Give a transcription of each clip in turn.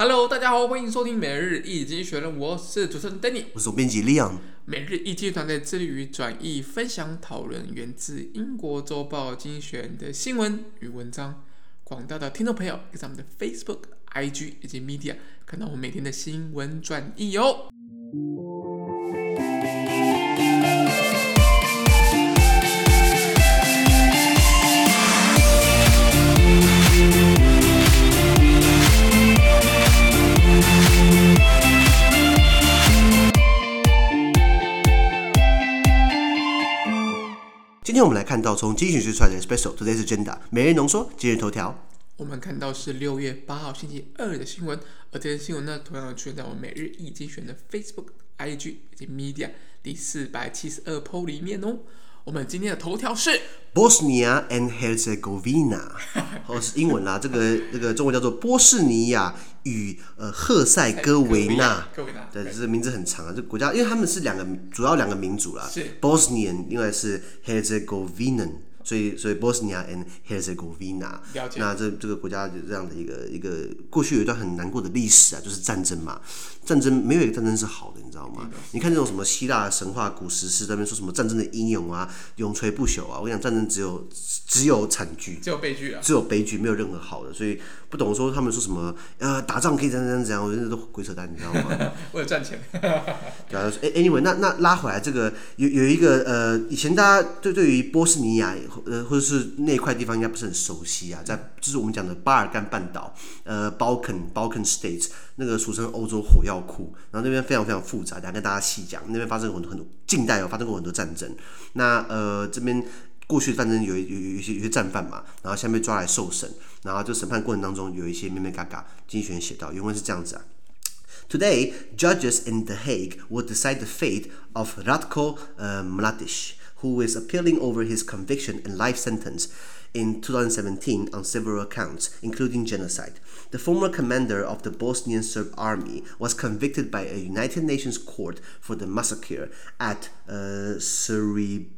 Hello，大家好，欢迎收听每日一经济学人，我是主持人 Danny，我是总编辑 Leon。每日一经济团队致力于转译、分享、讨论源自英国周报《经济学人》的新闻与文章。广大的听众朋友，可以在我们的 Facebook、IG 以及 Media 看到我们每天的新闻转译哟。今天我们来看到从经济学出来的 Special Today's Agenda 每日浓缩今日头条。我们看到是六月八号星期二的新闻，而这些新闻呢，同样出现在我们每日一经选的 Facebook、IG 以及 Media 第四百七十二 PO 里面哦。我们今天的头条是 Bosnia and Herzegovina，哦是英文啦，这个这个中文叫做波士尼亚与呃赫塞哥维纳。对，这个名字很长啊，这个国家因为他们是两个主要两个民族啦，是 Bosnian，另外是 Herzegovina。所以，所以波斯尼亚 and Herzegovina，那这这个国家就这样的一个一个过去有一段很难过的历史啊，就是战争嘛。战争没有一个战争是好的，你知道吗？你看这种什么希腊神话古史诗，在那边说什么战争的英勇啊，永垂不朽啊。我跟你讲，战争只有只有惨剧，只有悲剧啊，只有悲剧，没有任何好的。所以不懂说他们说什么呃，打仗可以怎样怎样我觉得都鬼扯淡，你知道吗？为了赚钱。假如说，哎，anyway，那那拉回来这个有有一个呃，以前大家对对于波斯尼亚。呃，或者是那块地方应该不是很熟悉啊，在就是我们讲的巴尔干半岛，呃，Balkan Balkan States，那个俗称欧洲火药库，然后那边非常非常复杂，等下跟大家细讲，那边发生过很多很多近代有发生过很多战争，那呃这边过去战争有有有一些有些战犯嘛，然后下面抓来受审，然后就审判过程当中有一些咩咩嘎嘎，经济学人写到原文是这样子啊，Today judges in The Hague will decide the fate of Ratko 呃 Mladic who is appealing over his conviction and life sentence in 2017 on several counts, including genocide. The former commander of the Bosnian Serb army was convicted by a United Nations court for the massacre at uh, Srebrenica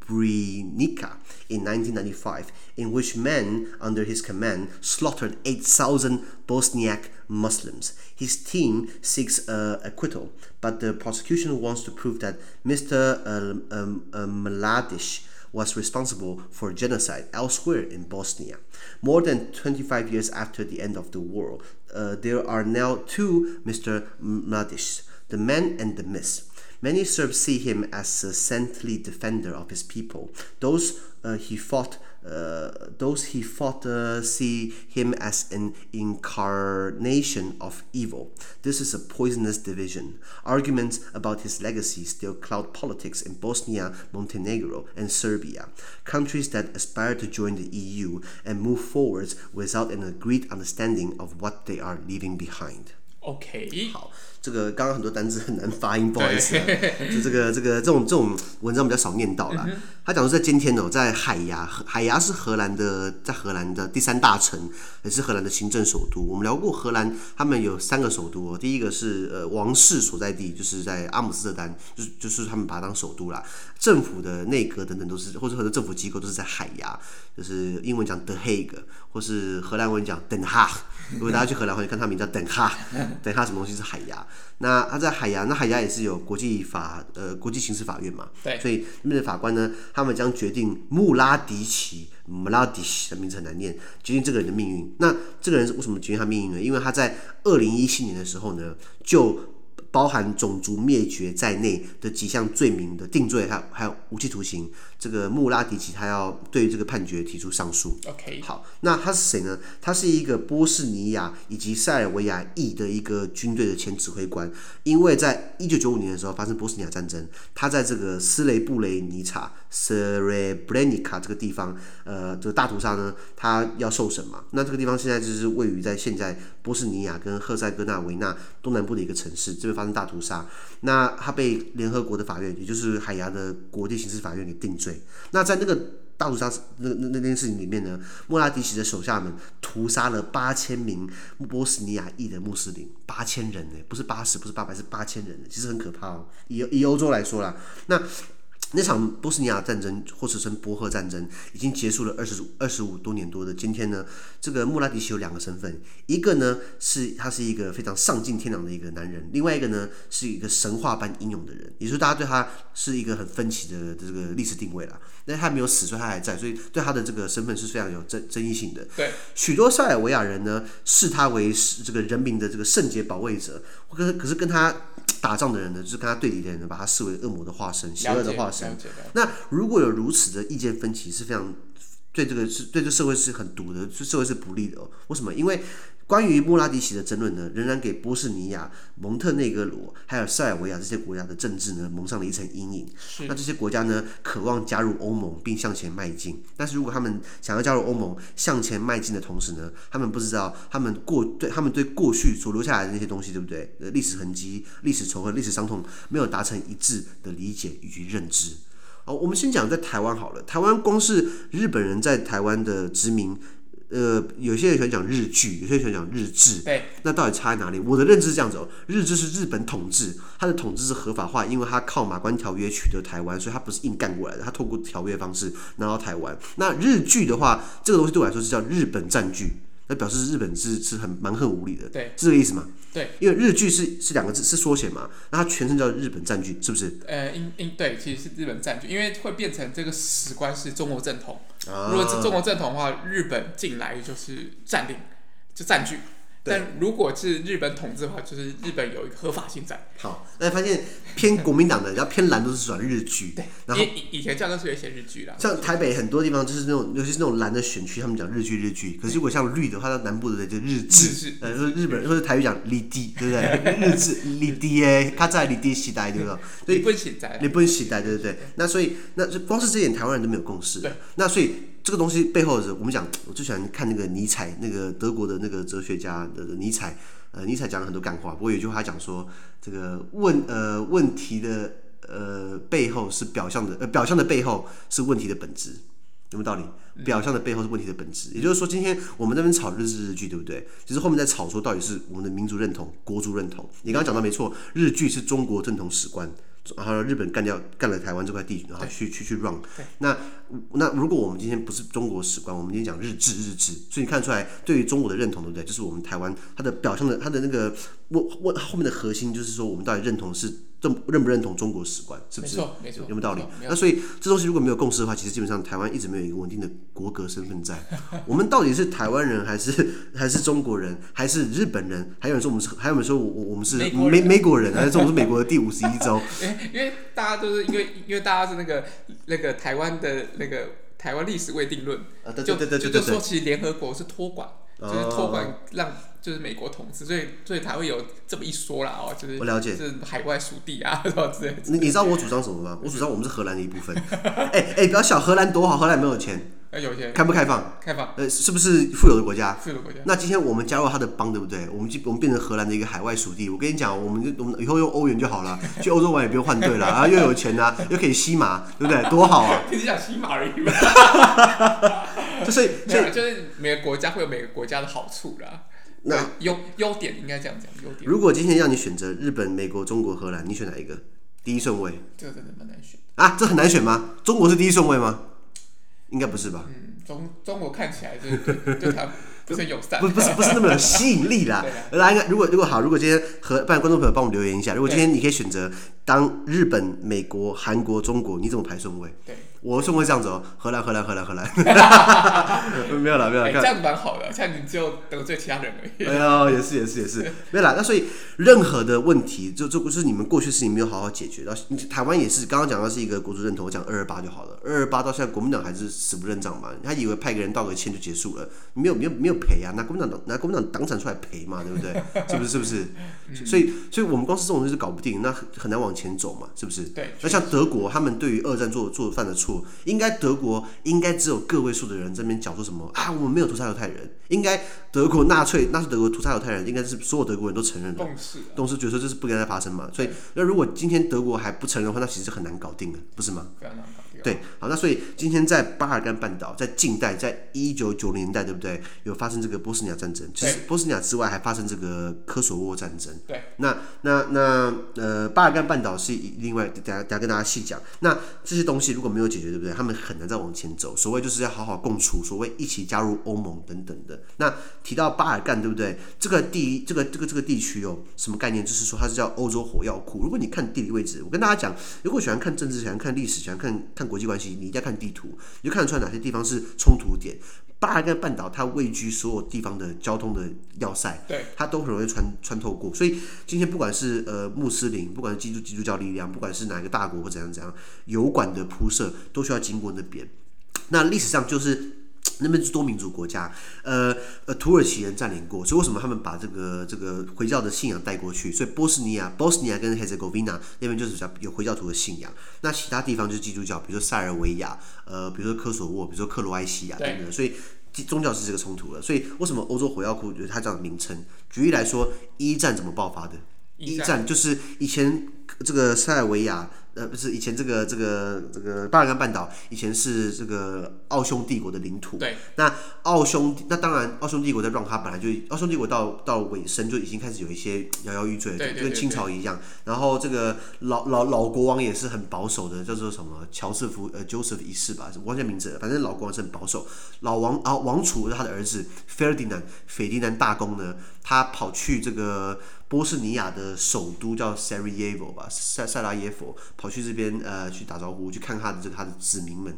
in 1995, in which men under his command slaughtered 8,000 Bosniak Muslims. His team seeks uh, acquittal, but the prosecution wants to prove that Mr. Uh, um, uh, Mladic was responsible for genocide elsewhere in Bosnia. More than 25 years after the end of the war, uh, there are now two Mr. Mladic, the man and the myth. Many Serbs see him as a saintly defender of his people. Those uh, he fought those he fought uh, see him as an incarnation of evil. This is a poisonous division. Arguments about his legacy still cloud politics in Bosnia, Montenegro, and Serbia, countries that aspire to join the EU and move forwards without an agreed understanding of what they are leaving behind. OK，好，这个刚刚很多单字很难发音，不好意思、啊，就这个这个这种这种文章比较少念到啦。他讲说在今天哦，在海牙，海牙是荷兰的，在荷兰的第三大城，也是荷兰的行政首都。我们聊过荷兰，他们有三个首都哦，第一个是呃王室所在地，就是在阿姆斯特丹，就是就是他们把它当首都啦。政府的内阁等等都是，或者很多政府机构都是在海牙，就是英文讲 The Hague，或是荷兰文讲 Den Haag。如果大家去荷兰，会看他名叫 Den Haag，Den Haag，什么东西是海牙？那他在海牙，那海牙也是有国际法，呃，国际刑事法院嘛。对。所以那边的法官呢，他们将决定穆拉迪奇穆拉迪奇的名字很难念，决定这个人的命运。那这个人是为什么决定他命运呢？因为他在二零一七年的时候呢，就。包含种族灭绝在内的几项罪名的定罪，还有还有无期徒刑。这个穆拉迪奇他要对于这个判决提出上诉。OK，好，那他是谁呢？他是一个波士尼亚以及塞尔维亚裔的一个军队的前指挥官。因为在一九九五年的时候发生波斯尼亚战争，他在这个斯雷布雷尼察 （Srebrenica） 这个地方，呃，这个大屠杀呢，他要受审嘛。那这个地方现在就是位于在现在波士尼亚跟赫塞哥纳维纳东南部的一个城市，这边发生大屠杀。那他被联合国的法院，也就是海牙的国际刑事法院给定罪。那在那个大屠杀那那那件事情里面呢，莫拉迪奇的手下们屠杀了八千名波斯尼亚裔的穆斯林，八千人呢，不是八十，不是八百，是八千人，其实很可怕哦。以以欧洲来说啦，那那场波斯尼亚战争，或者称波赫战争，已经结束了二十二十五多年多的今天呢，这个穆拉迪奇有两个身份，一个呢是他是一个非常丧尽天良的一个男人，另外一个呢是一个神话般英勇的人，也就是大家对他是一个很分歧的这个历史定位啦。那他没有死，所以他还在，所以对他的这个身份是非常有争争议性的。对，许多塞尔维亚人呢视他为是这个人民的这个圣洁保卫者，可可是跟他。打仗的人呢，就是跟他对敌的人呢，把他视为恶魔的化身，邪恶的化身。那如果有如此的意见分歧，是非常对这个是对这个社会是很毒的，对社会是不利的哦。为什么？因为关于穆拉迪奇的争论呢，仍然给波士尼亚、蒙特内哥罗还有塞尔维亚这些国家的政治呢蒙上了一层阴影。那这些国家呢，渴望加入欧盟并向前迈进。但是如果他们想要加入欧盟、向前迈进的同时呢，他们不知道他们过对他们对过去所留下来的那些东西，对不对？呃，历史痕迹、历史仇恨、历史伤痛，没有达成一致的理解以及认知。好，我们先讲在台湾好了。台湾光是日本人在台湾的殖民。呃，有些人喜欢讲日剧，有些人喜欢讲日治。对，那到底差在哪里？我的认知是这样子哦，日治是日本统治，它的统治是合法化，因为它靠马关条约取得台湾，所以它不是硬干过来的，它透过条约方式拿到台湾。那日剧的话，这个东西对我来说是叫日本占据。那表示日本是是很蛮横无理的，对，是这个意思吗？对，因为日剧是是两个字，是缩写嘛，那它全称叫日本占据，是不是？呃，应应对，其实是日本占据，因为会变成这个史观是中国正统。啊、如果是中国正统的话，日本进来就是占领，就占据。但如果是日本统治的话，就是日本有一个合法性在。好，那你发现偏国民党的，然后偏蓝都是转日剧。对，然后以以前教科书也写日剧啦。像台北很多地方就是那种，尤其是那种蓝的选区，他们讲日剧日剧。可是如果像绿的话，到南部的就日治。呃，就是日本或者台语讲立地，对不对？日治立地诶，他在立地时代，对不对？日本时代。日本时代，对不对？那所以，那光是这点，台湾人都没有共识。对。那所以。这个东西背后是，我们讲，我最喜欢看那个尼采，那个德国的那个哲学家的尼采。呃，尼采讲了很多干话，不过有一句话讲说，这个问呃问题的呃背后是表象的，呃表象的背后是问题的本质，有没有道理？表象的背后是问题的本质，也就是说，今天我们这边炒日治日剧，对不对？其实后面在炒说到底是我们的民族认同、国族认同。你刚刚讲到没错，日剧是中国正统史观。然后日本干掉干了台湾这块地，然后去去去 run。那那如果我们今天不是中国史观，我们今天讲日治日治，所以你看出来对于中国的认同，对不对？就是我们台湾它的表象的它的那个问问后面的核心，就是说我们到底认同是。认认不认同中国史观，是不是？没错，没错，有没有道理？那所以这东西如果没有共识的话，其实基本上台湾一直没有一个稳定的国格身份在。我们到底是台湾人，还是还是中国人，还是日本人？还有人说我们是，还有人说我我们是美美国人，还是说我们是美国的第五十一州？因为大家都是因为因为大家是那个那个台湾的那个台湾历史未定论，就就就说其实联合国是托管，就是托管让。就是美国统治，所以所以才会有这么一说啦哦，就是我了解，是海外属地啊 什么之类。你你知道我主张什么吗？我主张我们是荷兰的一部分。哎 哎、欸，不要小荷兰多好，荷兰没有钱。哎，有钱。开不开放？开放。呃，是不是富有的国家？富有的国家。那今天我们加入他的邦，对不对？我们就我们变成荷兰的一个海外属地。我跟你讲，我们就我们以后用欧元就好了，去欧洲玩也不用换队了，然后又有钱啊，又可以吸马，对不对？多好啊！你是想吸马而已嘛。就是就就是每个国家会有每个国家的好处啦。那优优点应该这样讲，优点。如果今天让你选择日本、美国、中国、荷兰，你选哪一个？第一顺位？这个真的蛮难选啊！这很难选吗？中国是第一顺位吗？应该不是吧？嗯，中中国看起来就是对，对他 不是友善，不不是不是那么有吸引力啦。来，如果如果好，如果今天和不然观众朋友帮我们留言一下，如果今天你可以选择当日本、美国、韩国、中国，你怎么排顺位？对。我顺位这样子哦，荷兰，荷兰，荷兰，荷兰，没有了，没有了，这样子蛮好的，这样你就得罪其他人而已。哎呀，也是，也是，也是，没有了。那所以任何的问题，就就不是你们过去事情没有好好解决，然后台湾也是，刚刚讲到是一个国族认同，我讲二二八就好了，二二八到现在国民党还是死不认账嘛，他以为派个人道个歉就结束了，没有，没有，没有赔啊，拿国民党拿国民党党产出来赔嘛，对不对？是不是？是不是？所以，所以我们公司这种东西搞不定，那很难往前走嘛，是不是？对。那像德国，他们对于二战做做犯的错。错，应该德国应该只有个位数的人这边讲说什么啊，我们没有屠杀犹太人，应该德国纳粹那是德国屠杀犹太人，应该是所有德国人都承认的，共识，共识觉得说这是不应该再发生嘛，所以那如果今天德国还不承认的话，那其实很难搞定的，不是吗？非常难搞定。对，好，那所以今天在巴尔干半岛，在近代，在一九九零年代，对不对？有发生这个波斯尼亚战争，其实波斯尼亚之外还发生这个科索沃战争。对，那那那呃，巴尔干半岛是另外，等下等下跟大家细讲。那这些东西如果没有解决，对不对？他们很难再往前走。所谓就是要好好共处，所谓一起加入欧盟等等的。那提到巴尔干，对不对？这个地这个这个这个地区哦什么概念？就是说它是叫欧洲火药库。如果你看地理位置，我跟大家讲，如果喜欢看政治，喜欢看历史，喜欢看看。国际关系，你一定要看地图，你就看得出来哪些地方是冲突点。巴尔干半岛它位居所有地方的交通的要塞，对，它都很容易穿穿透过。所以今天不管是呃穆斯林，不管是基督基督教力量，不管是哪一个大国或怎样怎样，油管的铺设都需要经过那边。那历史上就是。那边是多民族国家，呃呃，土耳其人占领过，所以为什么他们把这个这个回教的信仰带过去？所以波斯尼亚、波斯尼亚跟赫兹哥维纳那边就是比较有回教徒的信仰，那其他地方就是基督教，比如说塞尔维亚，呃，比如说科索沃，比如说克罗埃西亚等等，所以宗教是这个冲突了。所以为什么欧洲火药库就是它这样的名称？举例来说，一战怎么爆发的？一战就是以前这个塞尔维亚。呃，不是以前这个这个这个巴尔干半岛以前是这个奥匈帝国的领土。对。那奥匈，那当然奥匈帝国在让它本来就奥匈帝国到到尾声就已经开始有一些摇摇欲坠，就跟清朝一样。然后这个老老老国王也是很保守的，叫做什么乔治夫呃 Joseph 一世吧，我忘记名字了。反正老国王是很保守。老王啊，王储他的儿子 Ferdinand 斐迪南大公呢，他跑去这个。波斯尼亚的首都叫塞拉耶夫吧，塞塞拉耶夫，跑去这边呃去打招呼，去看他的这个他的子民们，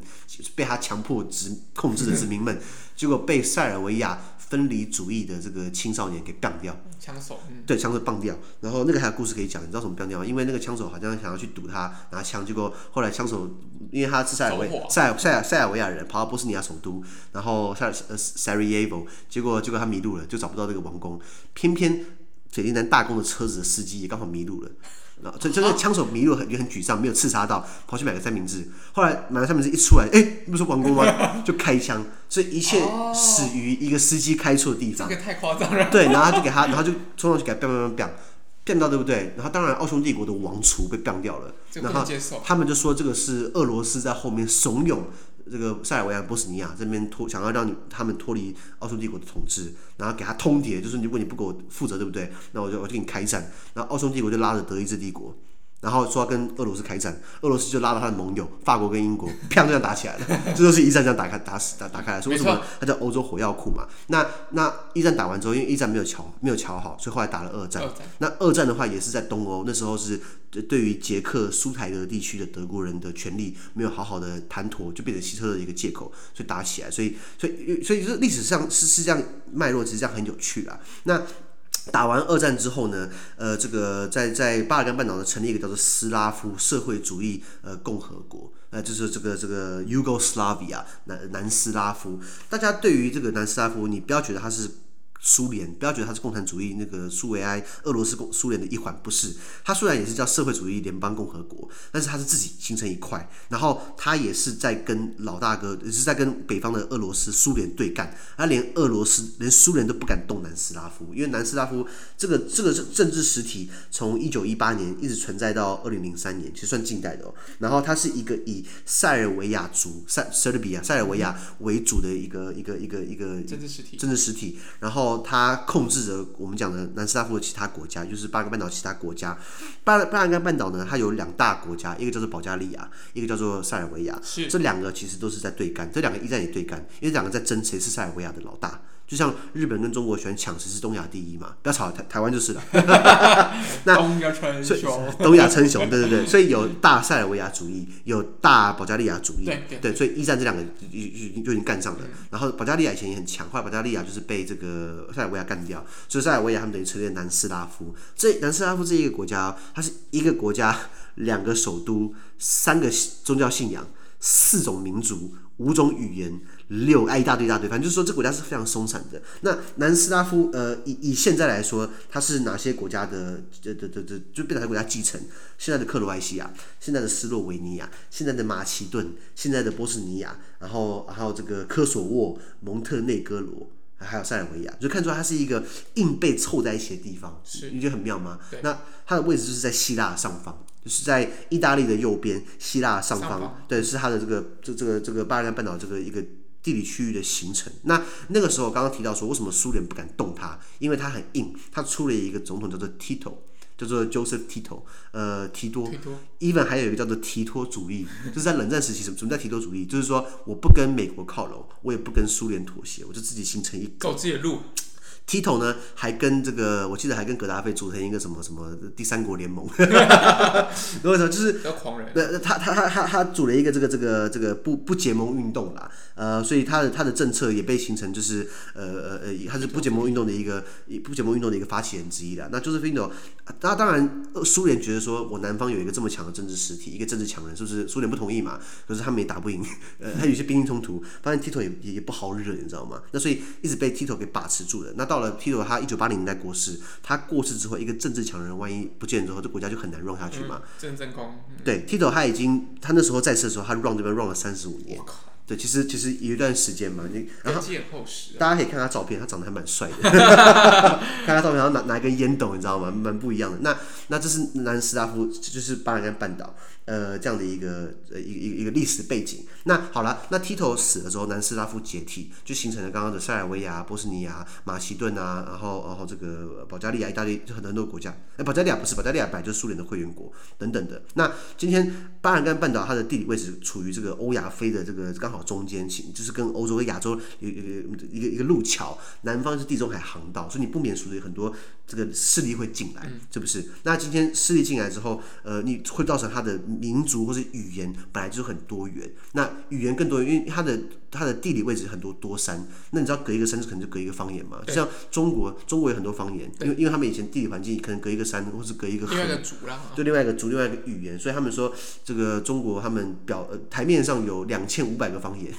被他强迫殖控制的子民们，结果被塞尔维亚分离主义的这个青少年给干掉，枪手，嗯、对，枪手棒掉。然后那个还有故事可以讲，你知道什么棒掉吗？因为那个枪手好像想要去堵他拿枪，结果后来枪手因为他是塞尔维塞尔塞尔塞尔维亚人，跑到波斯尼亚首都，然后塞呃塞拉耶夫，结果结果他迷路了，就找不到这个王宫，偏偏。斐迪南大公的车子的司机也刚好迷路了，然后这这个枪手迷路很也很沮丧，没有刺杀到，跑去买个三明治。后来买了三明治一出来，哎、欸，不是王宫吗？就开枪，所以一切始于一个司机开错地方。这个太夸张了。对，然后他就给他，然后就冲上去给他 bang bang bang bang 到对不对？然后当然奥匈帝国的王储被 bang 掉了，然后他们就说这个是俄罗斯在后面怂恿。这个塞尔维亚、波斯尼亚这边脱，想要让你他们脱离奥匈帝国的统治，然后给他通牒，就是如果你不给我负责，对不对？那我就我就给你开战。然后奥匈帝国就拉着德意志帝国。然后说要跟俄罗斯开战，俄罗斯就拉了他的盟友法国跟英国，砰就这样打起来了。这都是一战这样打开打死打打开来。所以为什么它叫欧洲火药库嘛？那那一战打完之后，因为一战没有瞧没有瞧好，所以后来打了二战。那二战的话也是在东欧，那时候是对于捷克苏台德地区的德国人的权利没有好好的谈妥，就变成希特勒的一个借口，所以打起来。所以所以所以就是历史上是是这样脉络，其实这样很有趣啊。那。打完二战之后呢，呃，这个在在巴尔干半岛呢成立一个叫做斯拉夫社会主义呃共和国，呃，就是这个这个 Yugoslavia 南南斯拉夫。大家对于这个南斯拉夫，你不要觉得它是。苏联，不要觉得它是共产主义那个苏维埃俄罗斯共苏联的一环，不是。它虽然也是叫社会主义联邦共和国，但是它是自己形成一块，然后它也是在跟老大哥，也是在跟北方的俄罗斯苏联对干。它连俄罗斯连苏联都不敢动南斯拉夫，因为南斯拉夫这个这个政治实体从一九一八年一直存在到二零零三年，其实算近代的哦。然后它是一个以塞尔维亚族塞塞尔比亚塞尔维亚为主的一个一个一个一个政治实体，政治实体，然后。他控制着我们讲的南斯拉夫的其他国家，就是巴尔干半岛其他国家。巴巴尔干半岛呢，它有两大国家，一个叫做保加利亚，一个叫做塞尔维亚。是这两个其实都是在对干，这两个一战也对干，因为两个在争谁是塞尔维亚的老大。就像日本跟中国喜欢抢谁是东亚第一嘛，不要吵台台湾就是了。那东亚称雄，东亚称雄，对对对，所以有大塞尔维亚主义，有大保加利亚主义，对，对，对，所以一战这两个就就就已经干上了。然后保加利亚以前也很强，后来保加利亚就是被这个塞尔维亚干掉，所以塞尔维亚他们等于成立南斯拉夫。这南斯拉夫这一个国家，它是一个国家，两个首都，三个宗教信仰，四种民族，五种语言。六哎一大堆一大堆，反正就是说这国家是非常松散的。那南斯拉夫呃以以现在来说，它是哪些国家的这这这就被哪些国家继承？现在的克罗埃西亚，现在的斯洛维尼亚，现在的马其顿，现在的波斯尼亚，然后还有这个科索沃、蒙特内哥罗。还有塞尔维亚，就看出来它是一个硬被凑在一起的地方，是你觉得很妙吗？那它的位置就是在希腊上方，就是在意大利的右边，希腊上方，上方对，是它的这个这这个这个巴尔干半岛这个一个地理区域的形成。那那个时候刚刚提到说，为什么苏联不敢动它？因为它很硬，它出了一个总统叫做 Tito。叫做 Joseph Tito，呃，提多，even 还有一个叫做提托主义，就是在冷战时期，什么什么叫提托主义？就是说我不跟美国靠拢，我也不跟苏联妥协，我就自己形成一个走自己的路。Tito 呢，还跟这个，我记得还跟格达费组成一个什么什么第三国联盟，为什么？就是狂人，那他他他他他组了一个这个这个这个不不结盟运动啦，呃，所以他的他的政策也被形成就是呃呃呃，他是不结盟运动的一个不结盟运动的一个发起人之一啦。那 Josephino，那当然苏联觉得说我南方有一个这么强的政治实体，一个政治强人，是不是苏联不同意嘛？可是他们也打不赢，呃，他有些兵役冲突，发现 Tito 也也不好惹，你知道吗？那所以一直被 Tito 给把持住了。那到了 Tito 他一九八零年代过世，他过世之后，一个政治强人万一不见之后，这国家就很难 run 下去嘛。真真空。对，Tito 他已经他那时候在世的时候，他 run 这边 run 了三十五年。对，其实其实有一段时间嘛，你然后大家可以看他照片，他长得还蛮帅的。看他照片，然后拿拿一根烟斗，你知道吗？蛮不一样的。那那这是南斯拉夫，就是巴尔干半岛。呃，这样的一个呃一一个一个历史背景。那好了，那 Tito 死了之后，南斯拉夫解体，就形成了刚刚的塞尔维亚、波斯尼亚、马其顿啊，然后然后这个保加利亚、意大利，就很多很多国家。哎，保加利亚不是保加利亚，本来就是苏联的会员国等等的。那今天巴尔干半岛它的地理位置处于这个欧亚非的这个刚好中间，就是跟欧洲跟亚洲有一个一个一个路桥，南方是地中海航道，所以你不免俗的很多这个势力会进来，是不是？那今天势力进来之后，呃，你会造成它的。民族或是语言本来就很多元，那语言更多元，因为它的它的地理位置很多多山，那你知道隔一个山可能就隔一个方言嘛？就像中国，中国有很多方言，因为因为他们以前地理环境可能隔一个山或是隔一个河，另外一个族啦，对，另外一个族，另外一个语言，所以他们说这个中国他们表呃台面上有两千五百个方言，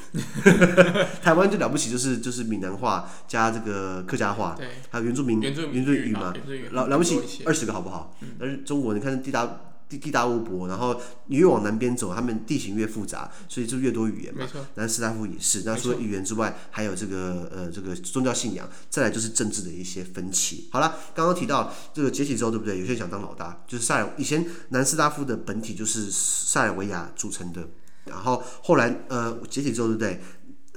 台湾就了不起就是就是闽南话加这个客家话，对，还有原住民原住民语嘛，了了不起二十个好不好？但是中国你看地大。地地大物博，然后你越往南边走，他们地形越复杂，所以就越多语言嘛。没错，南斯拉夫也是。那除了语言之外，还有这个呃这个宗教信仰，再来就是政治的一些分歧。好了，刚刚提到这个解体之后，对不对？有些人想当老大，就是塞尔以前南斯拉夫的本体就是塞尔维亚组成的，然后后来呃解体之后，对不对？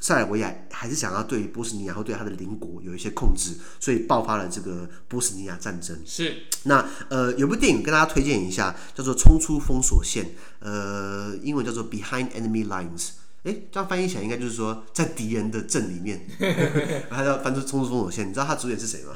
塞尔维亚还是想要对波斯尼亚或对他的邻国有一些控制，所以爆发了这个波斯尼亚战争。是，那呃有部电影跟大家推荐一下，叫做《冲出封锁线》，呃，英文叫做《Behind Enemy Lines》。诶，这样翻译起来应该就是说在敌人的阵里面，他要翻出冲出封锁线。你知道他主演是谁吗？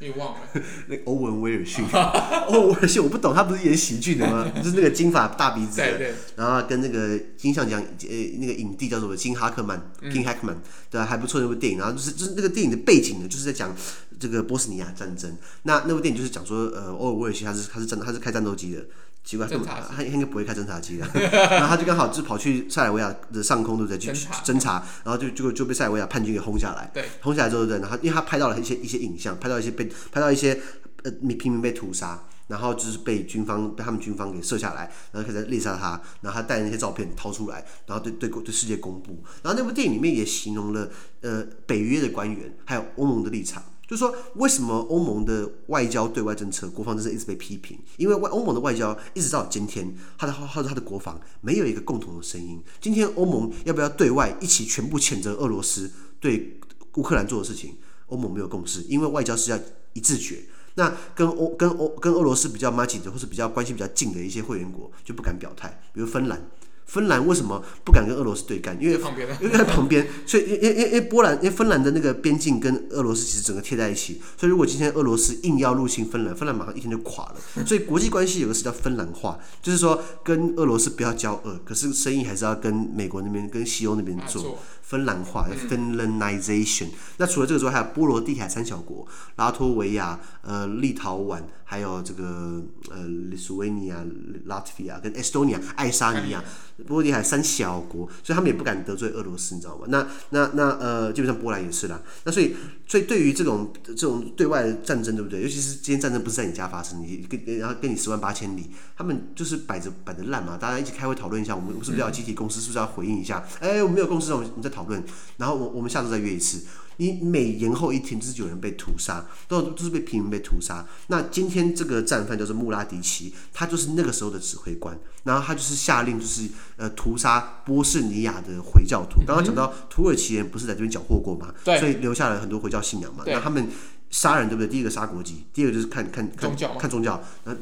你忘了？那欧文威尔逊，欧文威尔逊我不懂，他不是演喜剧的吗？就是那个金发大鼻子的，对对，然后跟那个金像奖呃那个影帝叫做金哈克曼，King Hackman，对啊，还不错那部电影。然后就是就是那个电影的背景呢，就是在讲这个波斯尼亚战争。那那部电影就是讲说，呃，欧文威尔逊他是他是战他是开战斗机的。奇怪，他他应该不会开侦察机的，然后他就刚好就跑去塞尔维亚的上空，对不对？去侦察，然后就就就被塞尔维亚叛军给轰下来。对，轰下来之后，对，然后因为他拍到了一些一些影像，拍到一些被拍到一些呃平民被屠杀，然后就是被军方被他们军方给射下来，然后开始猎杀他，然后他带那些照片掏出来，然后对对对世界公布。然后那部电影里面也形容了呃北约的官员还有欧盟的立场。就说，为什么欧盟的外交对外政策、国防政策一直被批评？因为外欧盟的外交一直到今天，他的他的他的国防没有一个共同的声音。今天欧盟要不要对外一起全部谴责俄罗斯对乌克兰做的事情？欧盟没有共识，因为外交是要一致决。那跟欧跟欧跟俄罗斯比较密切的，或是比较关系比较近的一些会员国就不敢表态，比如芬兰。芬兰为什么不敢跟俄罗斯对干？因为 因为在旁边，所以因因因因为波兰因为芬兰的那个边境跟俄罗斯其实整个贴在一起，所以如果今天俄罗斯硬要入侵芬兰，芬兰马上一天就垮了。所以国际关系有个词叫芬兰化，就是说跟俄罗斯不要交恶，可是生意还是要跟美国那边跟西欧那边做。芬兰化 （Finlandization）。那除了这个之外，还有波罗的海三小国：拉脱维亚、呃，立陶宛，还有这个呃，利苏维尼亚、拉脱维亚跟 Estonia 爱沙尼亚，波罗的海三小国，所以他们也不敢得罪俄罗斯，你知道吗？那那那呃，基本上波兰也是啦。那所以，所以对于这种这种对外的战争，对不对？尤其是今天战争不是在你家发生，你跟然后跟你十万八千里，他们就是摆着摆着烂嘛。大家一起开会讨论一下，我们是不是要集体共识？是不是要回应一下？哎，我们没有共识，我们我们再讨论。然后我我们下周再约一次。你每延后一天，就是有人被屠杀，都都是被平民被屠杀。那今天这个战犯就是穆拉迪奇，他就是那个时候的指挥官，然后他就是下令，就是呃屠杀波士尼亚的回教徒。刚刚讲到土耳其人不是在这边缴获过嘛，所以留下了很多回教信仰嘛。那他们。杀人对不对？第一个杀国籍，第二个就是看看看宗教，看宗教。那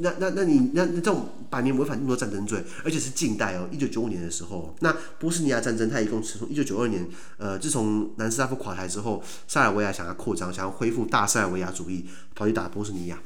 那那那你那那这种百年违反那么多战争罪，而且是近代哦，一九九五年的时候，那波斯尼亚战争它一共是从一九九二年，呃，自从南斯拉夫垮台之后，塞尔维亚想要扩张，想要恢复大塞尔维亚主义，跑去打波斯尼亚。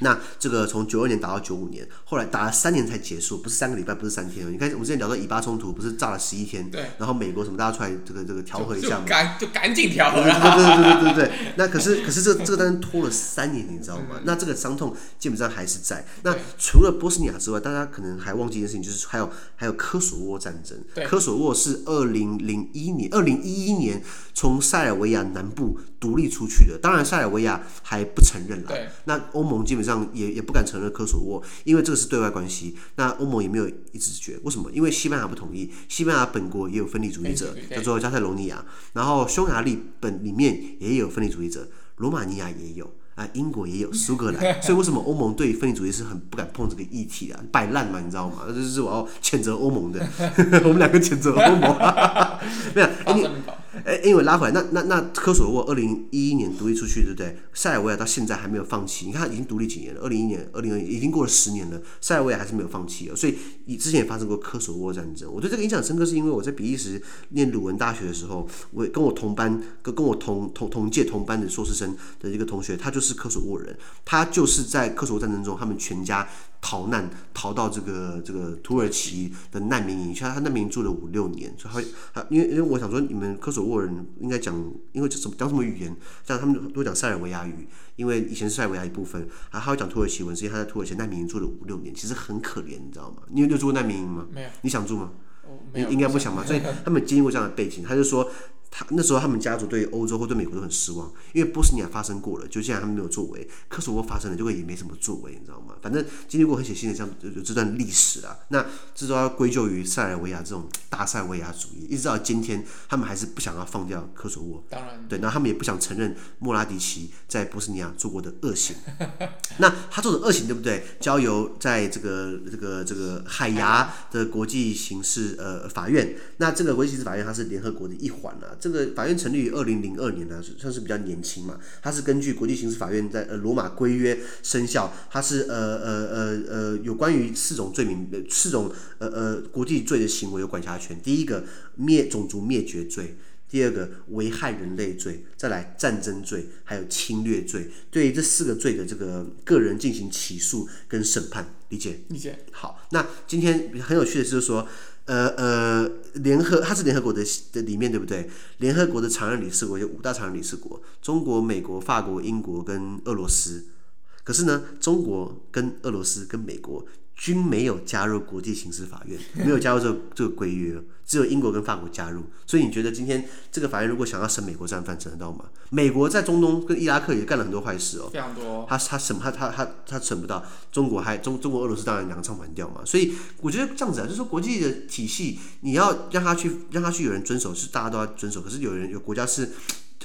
那这个从九二年打到九五年，后来打了三年才结束，不是三个礼拜，不是三天。你看我们之前聊到以巴冲突，不是炸了十一天？对。然后美国什么大家出来这个这个调和一下嘛？赶就赶紧调和。对对对对对对。那可是可是这这个单拖了三年，你知道吗？嗯、那这个伤痛基本上还是在。那除了波斯尼亚之外，大家可能还忘记一件事情，就是还有还有科索沃战争。对。科索沃是二零零一年，二零一一年从塞尔维亚南部独立出去的。当然塞尔维亚还不承认了。对。那欧盟基本上也也不敢承认科索沃，因为这个是对外关系。那欧盟也没有一致决，为什么？因为西班牙不同意，西班牙本国也有分离主义者，叫做加泰罗尼亚。然后匈牙利本里面也有分离主义者，罗马尼亚也有啊，英国也有，苏格兰。所以为什么欧盟对分离主义是很不敢碰这个议题啊？摆烂嘛，你知道吗？这是我要谴责欧盟的，我们两个谴责欧盟。没有，哎你。哎，因为拉回来，那那那科索沃二零一一年独立出去，对不对？塞尔维亚到现在还没有放弃。你看，已经独立几年了？二零一一年、二零二已经过了十年了，塞尔维亚还是没有放弃。所以，你之前也发生过科索沃战争。我对这个印象深刻，是因为我在比利时念鲁文大学的时候，我跟我同班、跟跟我同同同届同班的硕士生的一个同学，他就是科索沃人，他就是在科索沃战争中，他们全家。逃难逃到这个这个土耳其的难民营，像他难民营住了五六年，所以他他因为因为我想说，你们科索沃人应该讲，因为什么讲什么语言，像他们都讲塞尔维亚语，因为以前是塞尔维亚一部分，还还会讲土耳其文，是因为他在土耳其难民营住了五六年，其实很可怜，你知道吗？你有你有住过难民营吗？没有。你想住吗？你应该不想吧？所以他们经历过这样的背景，他就说。他那时候，他们家族对欧洲或对美国都很失望，因为波斯尼亚发生过了，就既然他们没有作为；科索沃发生了，就会也没什么作为，你知道吗？反正经历过很血腥的这样有这段历史啊，那这都要归咎于塞尔维亚这种大塞尔维亚主义，一直到今天，他们还是不想要放掉科索沃。当然，对，然后他们也不想承认莫拉迪奇在波斯尼亚做过的恶行。那他做的恶行对不对？交由在这个这个这个海牙的国际刑事呃法院，那这个国际刑事法院它是联合国的一环啊。这个法院成立于二零零二年呢，算是比较年轻嘛。它是根据国际刑事法院在呃罗马规约生效，它是呃呃呃呃有关于四种罪名，四种呃呃国际罪的行为有管辖权。第一个灭种族灭绝罪，第二个危害人类罪，再来战争罪，还有侵略罪。对于这四个罪的这个个人进行起诉跟审判，理解？理解。好，那今天很有趣的就是说。呃呃，联合它是联合国的的里面对不对？联合国的常任理事国有五大常任理事国：中国、美国、法国、英国跟俄罗斯。可是呢，中国跟俄罗斯跟美国。均没有加入国际刑事法院，没有加入这个这个规约，只有英国跟法国加入。所以你觉得今天这个法院如果想要审美国战犯，审得到吗？美国在中东跟伊拉克也干了很多坏事哦，非常多。他他审他他他他审不到，中国还中中国俄罗斯当然两个唱反调嘛。所以我觉得这样子啊，就是说国际的体系，你要让他去让他去有人遵守，是大家都要遵守。可是有人有国家是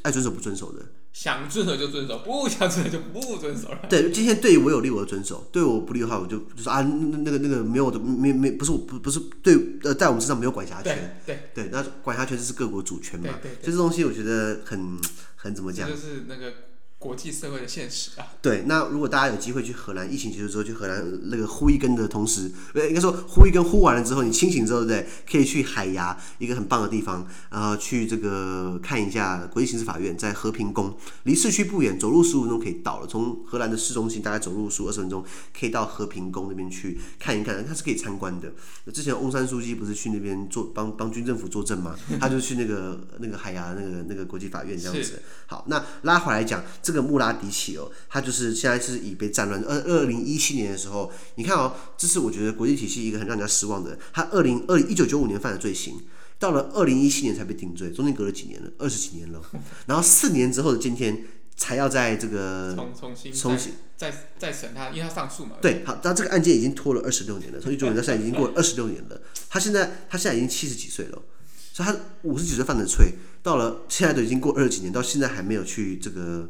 爱遵守不遵守的。想遵守就遵守，不想遵守就不遵守了。对，今天对我有利我就遵守，对我不利的话我就就是啊，那个那个没有的，没没不是我不不是对呃，在我们身上没有管辖权。对对，对，那管辖权就是各国主权嘛。对对，对，就这东西我觉得很很怎么讲？就是那个国际社会的现实啊。对，那如果大家有机会去荷兰，疫情结束之后去荷兰那个呼一根的同时，呃，应该说呼一根呼完了之后，你清醒之后，对不对？可以去海牙一个很棒的地方，然后去这个看一下国际刑事法院在和平宫，离市区不远，走路十五分钟可以到了。从荷兰的市中心大概走路十五二十分钟，可以到和平宫那边去看一看，它是可以参观的。之前翁山书记不是去那边做帮帮军政府作证吗？他就去那个那个海牙那个那个国际法院这样子。好，那拉回来讲这个穆拉迪奇哦，他就是现在是已被战乱。二二零一七年的时候，你看哦，这是我觉得国际体系一个很让人家失望的。他二零二一九九五年犯的罪行，到了二零一七年才被定罪，中间隔了几年了，二十几年了。然后四年之后的今天，才要在这个重重新重新再再审他，因为他上诉嘛。对，好，但这个案件已经拖了二十六年了，从一九年到现在已经过了二十六年了。他现在他现在已经七十几岁了，所以他五十几岁犯的罪，到了现在都已经过二十几年，到现在还没有去这个。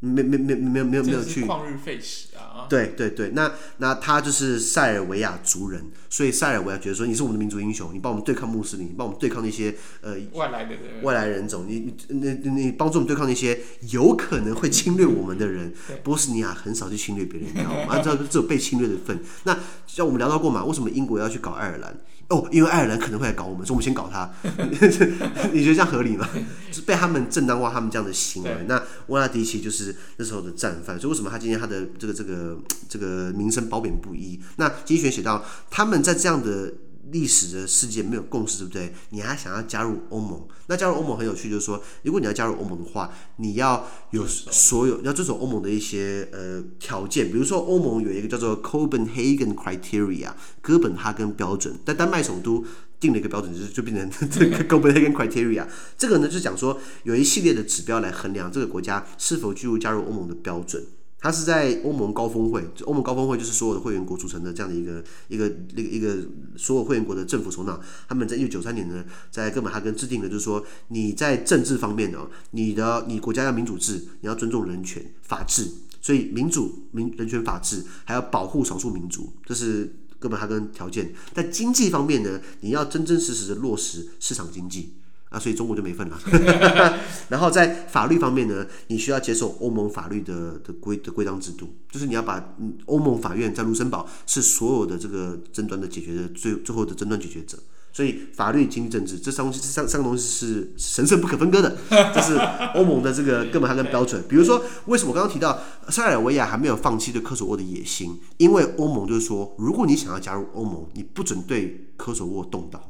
没没没没有没有没有去旷日费时啊！对对对，那那他就是塞尔维亚族人，所以塞尔维亚觉得说，你是我们的民族英雄，你帮我们对抗穆斯林，你帮我们对抗那些呃外来的人外来人种，你你你你帮助我们对抗那些有可能会侵略我们的人。波斯尼亚很少去侵略别人，你知道吗？按照只有被侵略的份。那像我们聊到过嘛，为什么英国要去搞爱尔兰？哦，因为爱尔兰可能会来搞我们，所以我们先搞他。你觉得这样合理吗？是 被他们正当化他们这样的行为。那沃拉迪奇就是那时候的战犯，所以为什么他今天他的这个这个这个名声褒贬不一？那经济学写到他们在这样的。历史的世界没有共识，对不对？你还想要加入欧盟？那加入欧盟很有趣，就是说，如果你要加入欧盟的话，你要有所有要遵守欧盟的一些呃条件，比如说欧盟有一个叫做 Copenhagen Criteria 哥本哈根标准，在丹麦首都定了一个标准，就是就变成这个 Copenhagen Criteria。这个呢，就是讲说有一系列的指标来衡量这个国家是否具有加入欧盟的标准。它是在欧盟高峰会，欧盟高峰会就是所有的会员国组成的这样的一个一个一个一个所有会员国的政府首脑，他们在一九九三年呢，在哥本哈根制定的，就是说你在政治方面呢，你的你国家要民主制，你要尊重人权、法治，所以民主、民人权、法治，还要保护少数民族，这是哥本哈根条件。在经济方面呢，你要真真实实的落实市场经济。啊，所以中国就没份了。然后在法律方面呢，你需要接受欧盟法律的的规的规章制度，就是你要把欧盟法院在卢森堡是所有的这个争端的解决的最最后的争端解决者。所以法律、经济、政治这三东西，这三三个东西是神圣不可分割的。这是欧盟的这个根本哈根标准。比如说，为什么我刚刚提到塞尔维亚还没有放弃对科索沃的野心？因为欧盟就是说，如果你想要加入欧盟，你不准对科索沃动刀，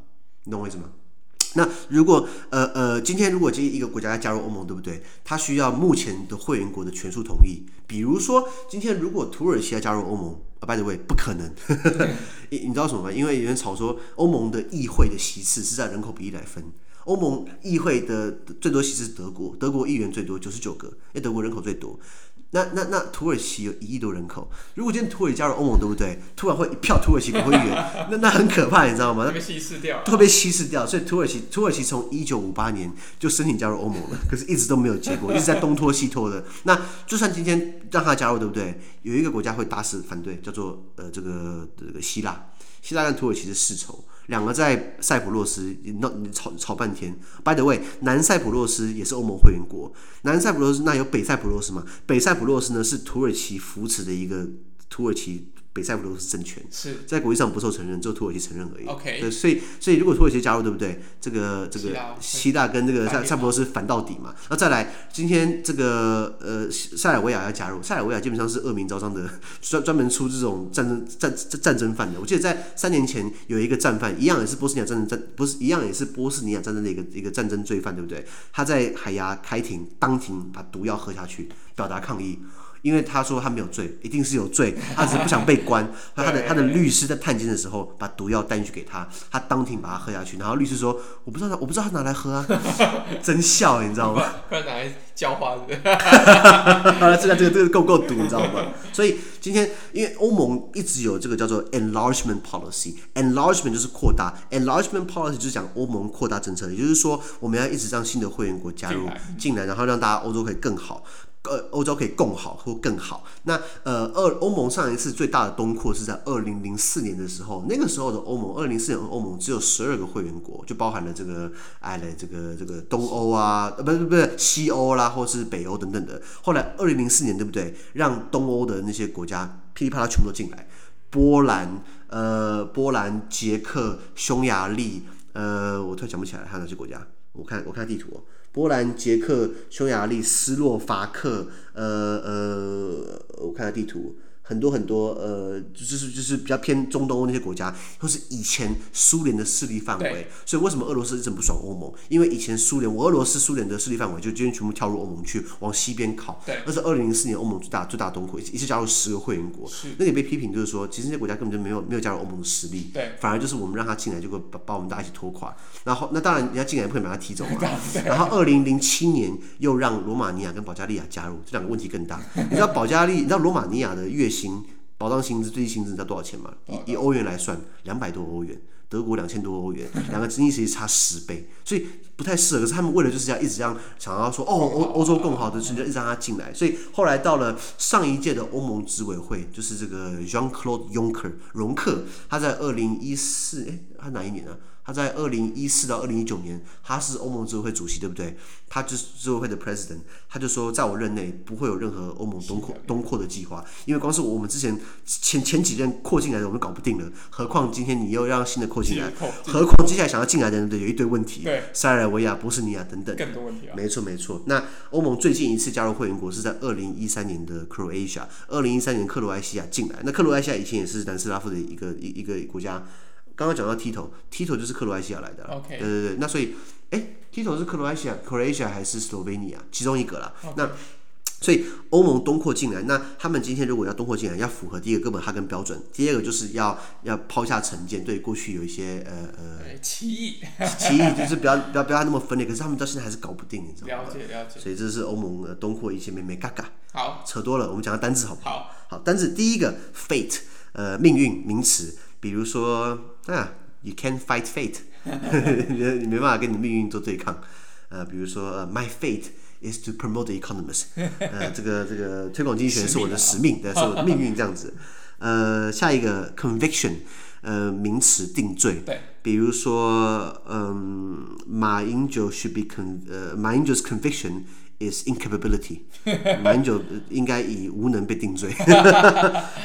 你懂我意思吗？那如果呃呃，今天如果这一个国家要加入欧盟，对不对？它需要目前的会员国的全数同意。比如说，今天如果土耳其要加入欧盟，啊，by the way，不可能。你你知道什么吗？因为有人吵说，欧盟的议会的席次是在人口比例来分。欧盟议会的最多席次是德国，德国议员最多九十九个，因为德国人口最多。那那那土耳其有一亿多人口，如果今天土耳其加入欧盟，对不对？突然会一票土耳其国会议员，那那很可怕，你知道吗？会被稀释掉，会被稀释掉。所以土耳其土耳其从一九五八年就申请加入欧盟了，可是一直都没有结果，一直在东拖西拖的。那就算今天让他加入，对不对？有一个国家会打死反对，叫做呃这个这个希腊，希腊跟土耳其是世仇。两个在塞浦路斯闹吵吵半天。By the way，南塞浦路斯也是欧盟会员国。南塞浦路斯那有北塞浦路斯嘛？北塞浦路斯呢是土耳其扶持的一个土耳其。北塞浦路斯政权是在国际上不受承认，只有土耳其承认而已。OK，对，所以所以如果土耳其加入，对不对？这个这个希腊跟这个塞塞浦路斯反到底嘛。那再来，今天这个呃塞尔维亚要加入，塞尔维亚基本上是恶名昭彰的，专专门出这种战争战战争犯的。我记得在三年前有一个战犯，一样也是波斯尼亚战争战，不是一样也是波斯尼亚战争的一个一个战争罪犯，对不对？他在海牙开庭，当庭把毒药喝下去，表达抗议。因为他说他没有罪，一定是有罪，他只是不想被关。他的他的律师在探监的时候把毒药带进去给他，他当庭把他喝下去。然后律师说：“我不知道他，我不知道他拿来喝啊。”真笑，你知道吗？不然拿来浇花是不是？这个这个这个够不够毒，你知道吗？所以今天因为欧盟一直有这个叫做 enlargement policy，enlargement 就是扩大，enlargement policy 就是讲欧盟扩大政策，也就是说我们要一直让新的会员国加入进来，然后让大家欧洲可以更好。呃，欧洲可以共好或更好。那呃，二欧盟上一次最大的东扩是在二零零四年的时候，那个时候的欧盟，二零零四年欧盟只有十二个会员国，就包含了这个哎嘞，这个这个东欧啊，呃，不是不是西欧啦，或是北欧等等的。后来二零零四年对不对？让东欧的那些国家噼里啪啦全部都进来，波兰、呃，波兰、捷克、匈牙利，呃，我突然想不起来还有哪些国家？我看我看地图哦。波兰、捷克、匈牙利、斯洛伐克，呃呃，我看下地图。很多很多呃，就是就是比较偏中东欧那些国家，都是以前苏联的势力范围。所以为什么俄罗斯一直不爽欧盟？因为以前苏联，我俄罗斯苏联的势力范围就今天全部跳入欧盟去，往西边靠。对。那是二零零四年欧盟最大最大的东扩，一次加入十个会员国。是。那也被批评就是说，其实那些国家根本就没有没有加入欧盟的实力。对。反而就是我们让他进来，就会把把我们大家一起拖垮。然后那当然人家进来不会把他踢走嘛。然后二零零七年又让罗马尼亚跟保加利亚加入，这两个问题更大。你知道保加利，你知道罗马尼亚的月薪？保障薪资最低薪资你知道多少钱吗？以以欧元来算，两百多欧元。德国两千多欧元，两个经济实际差十倍，所以不太适合。可是他们为了就是这样一直这样想要说，哦，欧欧洲更好的，所以就一直让他进来。所以后来到了上一届的欧盟执委会，就是这个 Jean-Claude Juncker 容克，他在二零一四，哎，他哪一年呢、啊？他在二零一四到二零一九年，他是欧盟执委会主席，对不对？他就是执委会的 president，他就说，在我任内不会有任何欧盟东扩东扩的计划，因为光是我们之前前前几任扩进来的我们搞不定了，何况今天你又让新的扩进来，何况接下来想要进来的人有一堆问题，对，塞尔维亚、波斯尼亚等等，更多问题啊。没错没错，那欧盟最近一次加入会员国是在二零一三年的 Croatia，二零一三年克罗埃西亚进来，那克罗埃西亚以前也是南斯拉夫的一个一一个国家。刚刚讲到 Tito，Tito 就是克罗埃西亚来的，okay. 对对对，那所以，哎，Tito 是克罗埃西亚、Croatia 还是 Slovenia 其中一个啦。那所以欧盟东扩进来，那他们今天如果要东扩进来，要符合第一个哥本哈根标准，第二个就是要要抛下成见，对过去有一些呃呃歧义，歧义就是不要不要不要那么分裂，可是他们到现在还是搞不定，你知道吗？了解了解。所以这是欧盟的东扩一些妹妹嘎嘎。好，扯多了，我们讲个单字好不好？好，好，单字第一个 fate，呃，命运名词。比如说啊，you can't fight fate，你没办法跟你命运做对抗。呃，比如说呃，my fate is to promote the economist，呃，这个这个推广经济学是我的使命，对，是我的命运这样子。呃，下一个 conviction，呃，名词定罪。对。比如说，嗯，马英九 should be con，呃，马英九 's conviction。Is incapability，马英九应该以无能被定罪。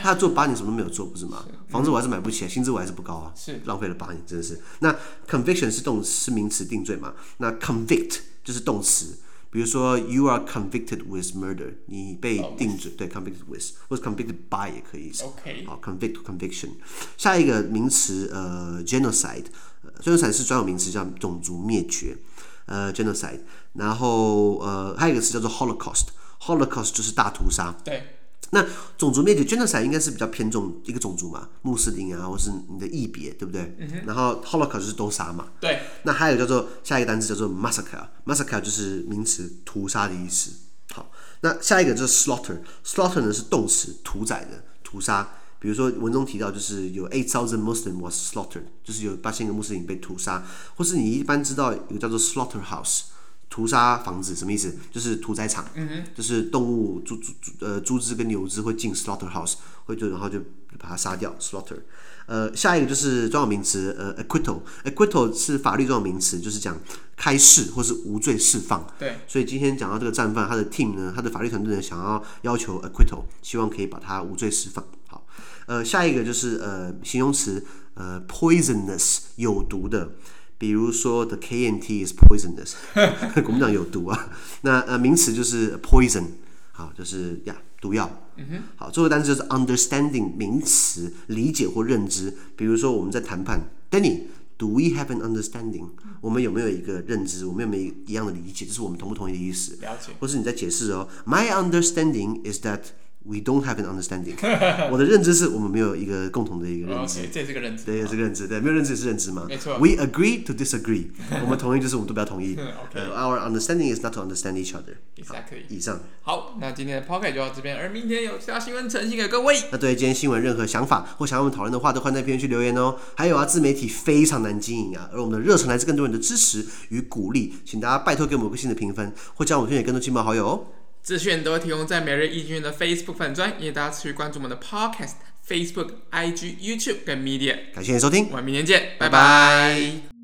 他做八年什么都没有做，不是吗？房子我还是买不起来，薪资我还是不高啊，是浪费了八年，真的是。那 conviction 是动词，是名词定罪嘛？那 convict 就是动词，比如说 you are convicted with murder，你被定罪，对，convicted with，或者 convicted by 也可以。OK，好，convict conviction。下一个名词呃 genocide，genocide 是专有名词，叫种族灭绝。呃，genocide，然后呃，还有一个词叫做 holocaust，holocaust 就是大屠杀。对。那种族灭绝 genocide 应该是比较偏重一个种族嘛，穆斯林啊，或是你的异别，对不对？嗯、然后 holocaust 就是都杀嘛。对。那还有叫做下一个单词叫做 massacre，massacre 就是名词屠杀的意思。好，那下一个就是 slaughter，slaughter 呢是动词屠宰的屠杀。比如说文中提到，就是有 eight thousand Muslims was slaughtered，就是有八千个穆斯林被屠杀，或是你一般知道有个叫做 slaughterhouse，屠杀房子什么意思？就是屠宰场，嗯，就是动物猪猪呃猪只跟牛只会进 slaughterhouse，会就然后就把它杀掉 slaughter。呃，下一个就是专有名词呃 acquittal，acquittal 是法律专有名词，就是讲开释或是无罪释放。对，所以今天讲到这个战犯，他的 team 呢，他的法律团队呢，想要要求 acquittal，希望可以把他无罪释放。呃，下一个就是呃形容词，呃 poisonous 有毒的，比如说 the KNT is poisonous，国民党有毒啊。那呃名词就是 poison，好，就是呀毒药。好，最后单词就是 understanding 名词，理解或认知。比如说我们在谈判，Danny，do we have an understanding？我们有没有一个认知？我们有没有一样的理解？就是我们同不同意的意思？了解。或是你在解释哦，My understanding is that。We don't have an understanding。我的认知是我们没有一个共同的一个认知。Okay, 这是个认知。对，这个认知，对，没有认知也是认知嘛。没错。We agree to disagree。我们同意就是我们都不要同意。okay. Our understanding is not to understand each other。Exactly。以上。好，那今天的 podcast 就到这边，而明天有其他新闻呈现给各位。那对今天新闻任何想法或想要我们讨论的话，都欢迎在评论区留言哦。还有啊，自媒体非常难经营啊，而我们的热忱来自更多人的支持与鼓励，请大家拜托给我们五个新的评分，或将我们推荐给更多亲朋好友哦。资讯都会提供在每日易经的 Facebook 粉专，也大家持续关注我们的 Podcast、Facebook、IG、YouTube 跟 Media。感谢你收听，我们明天见，拜拜。拜拜。